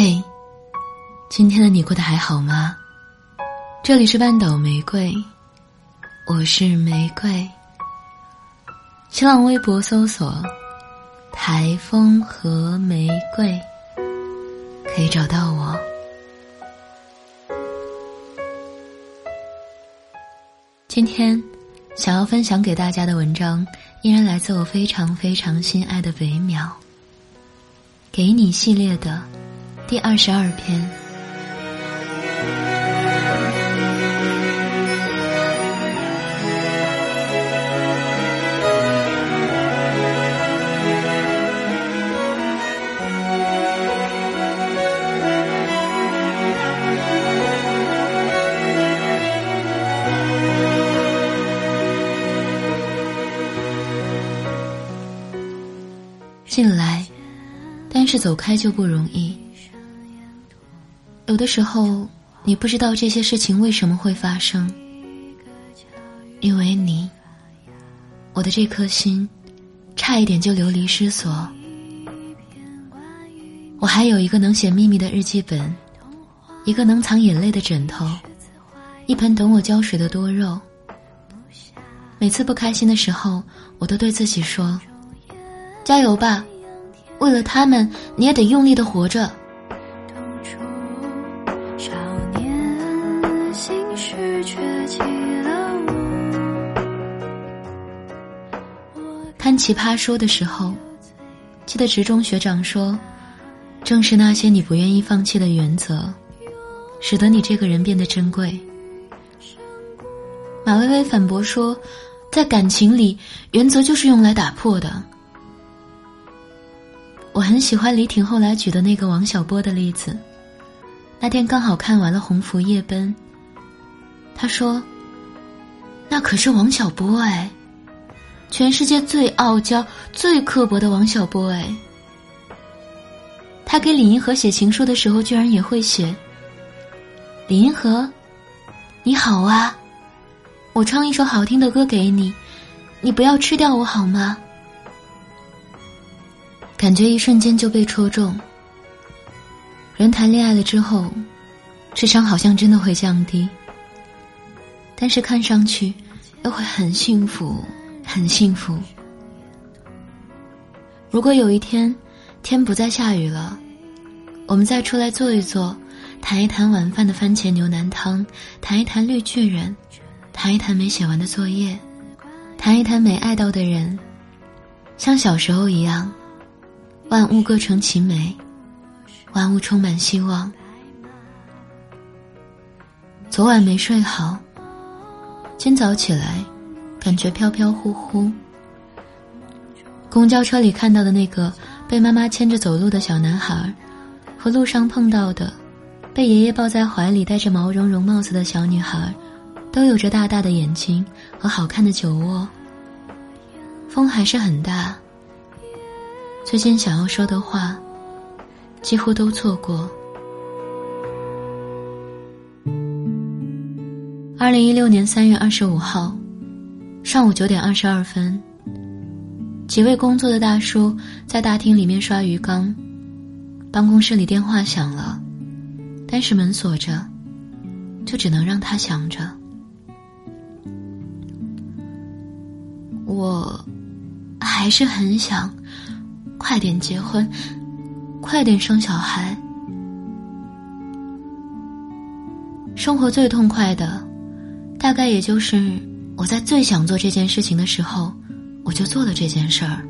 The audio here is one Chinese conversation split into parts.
嘿，今天的你过得还好吗？这里是半岛玫瑰，我是玫瑰。新浪微博搜索“台风和玫瑰”，可以找到我。今天想要分享给大家的文章，依然来自我非常非常心爱的北淼，给你系列的。第二十二篇。进来，但是走开就不容易。有的时候，你不知道这些事情为什么会发生，因为你，我的这颗心，差一点就流离失所。我还有一个能写秘密的日记本，一个能藏眼泪的枕头，一盆等我浇水的多肉。每次不开心的时候，我都对自己说：“加油吧，为了他们，你也得用力的活着。”奇葩说》的时候，记得职中学长说：“正是那些你不愿意放弃的原则，使得你这个人变得珍贵。”马薇薇反驳说：“在感情里，原则就是用来打破的。”我很喜欢李挺后来举的那个王小波的例子。那天刚好看完了《红福夜奔》，他说：“那可是王小波哎。”全世界最傲娇、最刻薄的王小波，哎，他给李银河写情书的时候，居然也会写。李银河，你好啊，我唱一首好听的歌给你，你不要吃掉我好吗？感觉一瞬间就被戳中。人谈恋爱了之后，智商好像真的会降低，但是看上去又会很幸福。很幸福。如果有一天，天不再下雨了，我们再出来坐一坐，谈一谈晚饭的番茄牛腩汤，谈一谈绿巨人，谈一谈没写完的作业，谈一谈没爱到的人，像小时候一样，万物各成其美，万物充满希望。昨晚没睡好，今早起来。感觉飘飘忽忽。公交车里看到的那个被妈妈牵着走路的小男孩，和路上碰到的被爷爷抱在怀里戴着毛茸茸帽子的小女孩，都有着大大的眼睛和好看的酒窝。风还是很大。最近想要说的话，几乎都错过。二零一六年三月二十五号。上午九点二十二分，几位工作的大叔在大厅里面刷鱼缸，办公室里电话响了，但是门锁着，就只能让他响着。我还是很想快点结婚，快点生小孩。生活最痛快的，大概也就是。我在最想做这件事情的时候，我就做了这件事儿。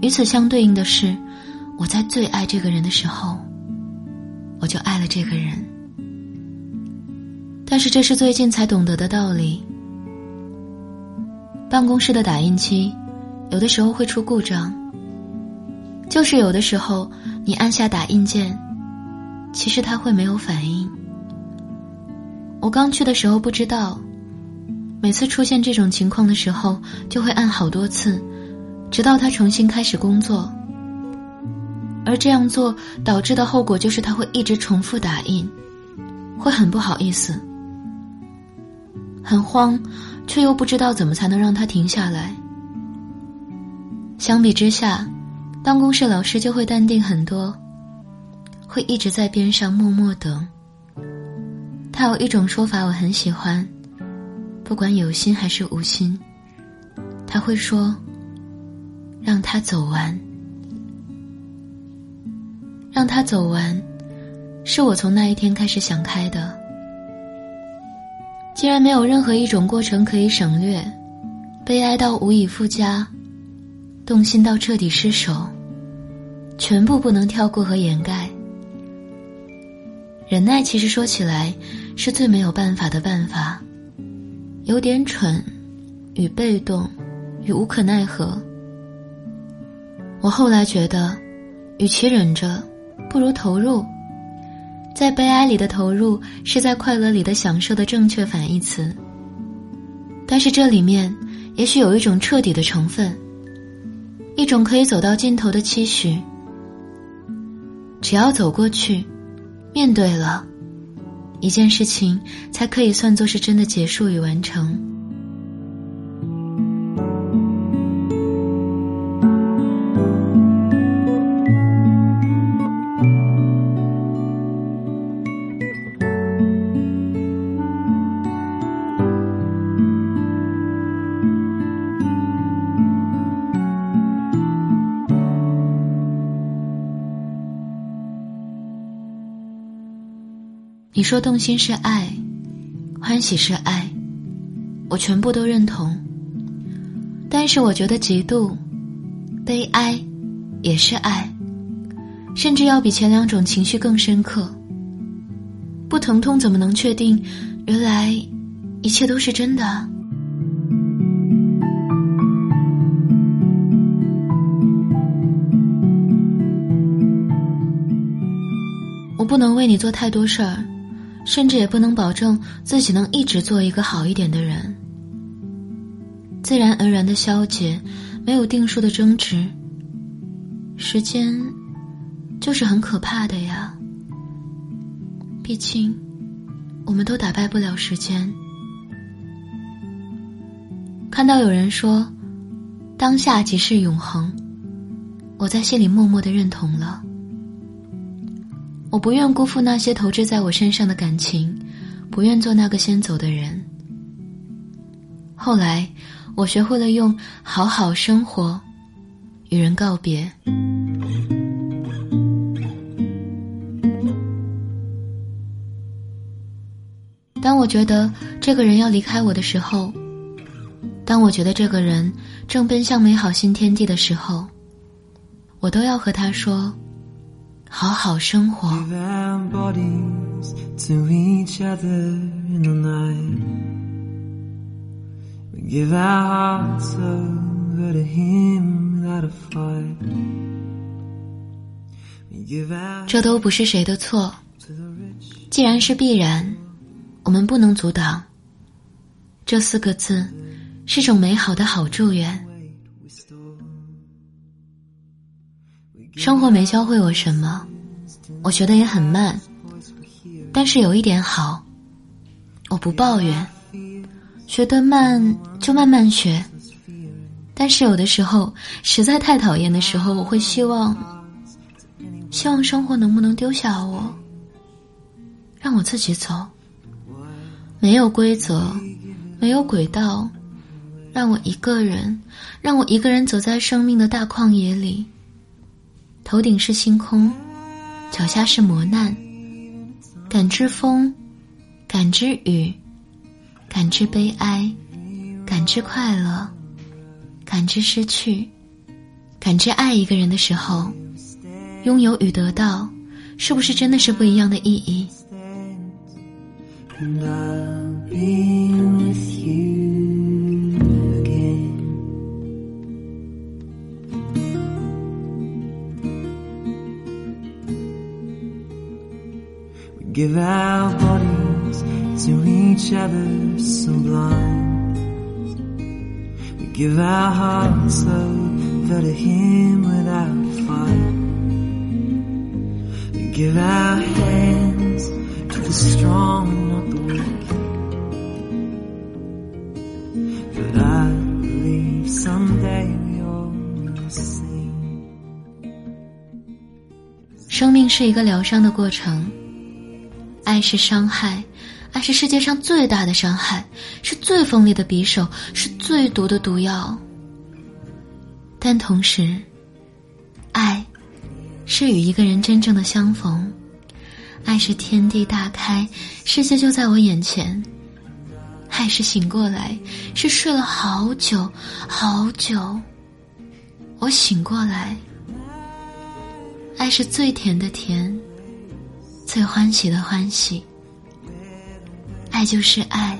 与此相对应的是，我在最爱这个人的时候，我就爱了这个人。但是这是最近才懂得的道理。办公室的打印机，有的时候会出故障。就是有的时候，你按下打印键，其实它会没有反应。我刚去的时候不知道。每次出现这种情况的时候，就会按好多次，直到他重新开始工作。而这样做导致的后果就是他会一直重复打印，会很不好意思，很慌，却又不知道怎么才能让他停下来。相比之下，办公室老师就会淡定很多，会一直在边上默默等。他有一种说法我很喜欢，不管有心还是无心，他会说：“让他走完，让他走完。”是我从那一天开始想开的。既然没有任何一种过程可以省略，悲哀到无以复加，动心到彻底失手，全部不能跳过和掩盖。忍耐其实说起来是最没有办法的办法，有点蠢，与被动，与无可奈何。我后来觉得，与其忍着，不如投入。在悲哀里的投入，是在快乐里的享受的正确反义词。但是这里面也许有一种彻底的成分，一种可以走到尽头的期许。只要走过去，面对了，一件事情才可以算作是真的结束与完成。你说动心是爱，欢喜是爱，我全部都认同。但是我觉得嫉妒、悲哀也是爱，甚至要比前两种情绪更深刻。不疼痛怎么能确定？原来一切都是真的。我不能为你做太多事儿。甚至也不能保证自己能一直做一个好一点的人。自然而然的消解，没有定数的争执。时间，就是很可怕的呀。毕竟，我们都打败不了时间。看到有人说，当下即是永恒，我在心里默默的认同了。我不愿辜负那些投掷在我身上的感情，不愿做那个先走的人。后来，我学会了用好好生活与人告别。当我觉得这个人要离开我的时候，当我觉得这个人正奔向美好新天地的时候，我都要和他说。好好生活。这都不是谁的错，既然是必然，我们不能阻挡。这四个字，是种美好的好祝愿。生活没教会我什么，我学的也很慢，但是有一点好，我不抱怨。学得慢就慢慢学，但是有的时候实在太讨厌的时候，我会希望，希望生活能不能丢下我，让我自己走。没有规则，没有轨道，让我一个人，让我一个人走在生命的大旷野里。头顶是星空，脚下是磨难。感知风，感知雨，感知悲哀，感知快乐，感知失去，感知爱一个人的时候，拥有与得到，是不是真的是不一样的意义？give our bodies to each other so blind. We give our hearts over to Him without fight. We give our hands to the strong and not the weak. But I believe someday we all sing. 生命是一个疗伤的过程。爱是伤害，爱是世界上最大的伤害，是最锋利的匕首，是最毒的毒药。但同时，爱是与一个人真正的相逢，爱是天地大开，世界就在我眼前。爱是醒过来，是睡了好久好久，我醒过来。爱是最甜的甜，最欢喜的欢喜。爱就是爱。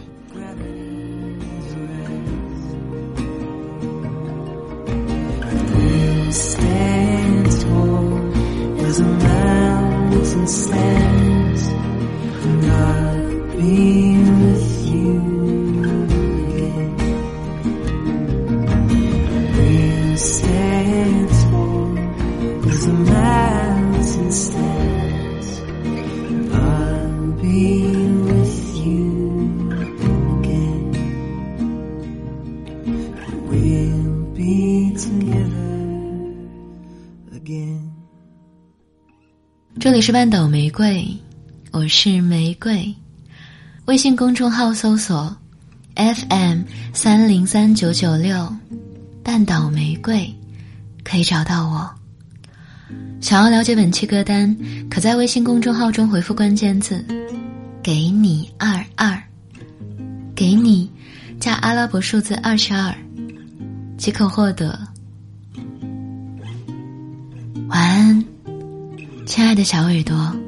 这里是半岛玫瑰，我是玫瑰。微信公众号搜索 FM 三零三九九六，半岛玫瑰，可以找到我。想要了解本期歌单，可在微信公众号中回复关键字“给你二二”，给你加阿拉伯数字二十二，即可获得。的小耳朵。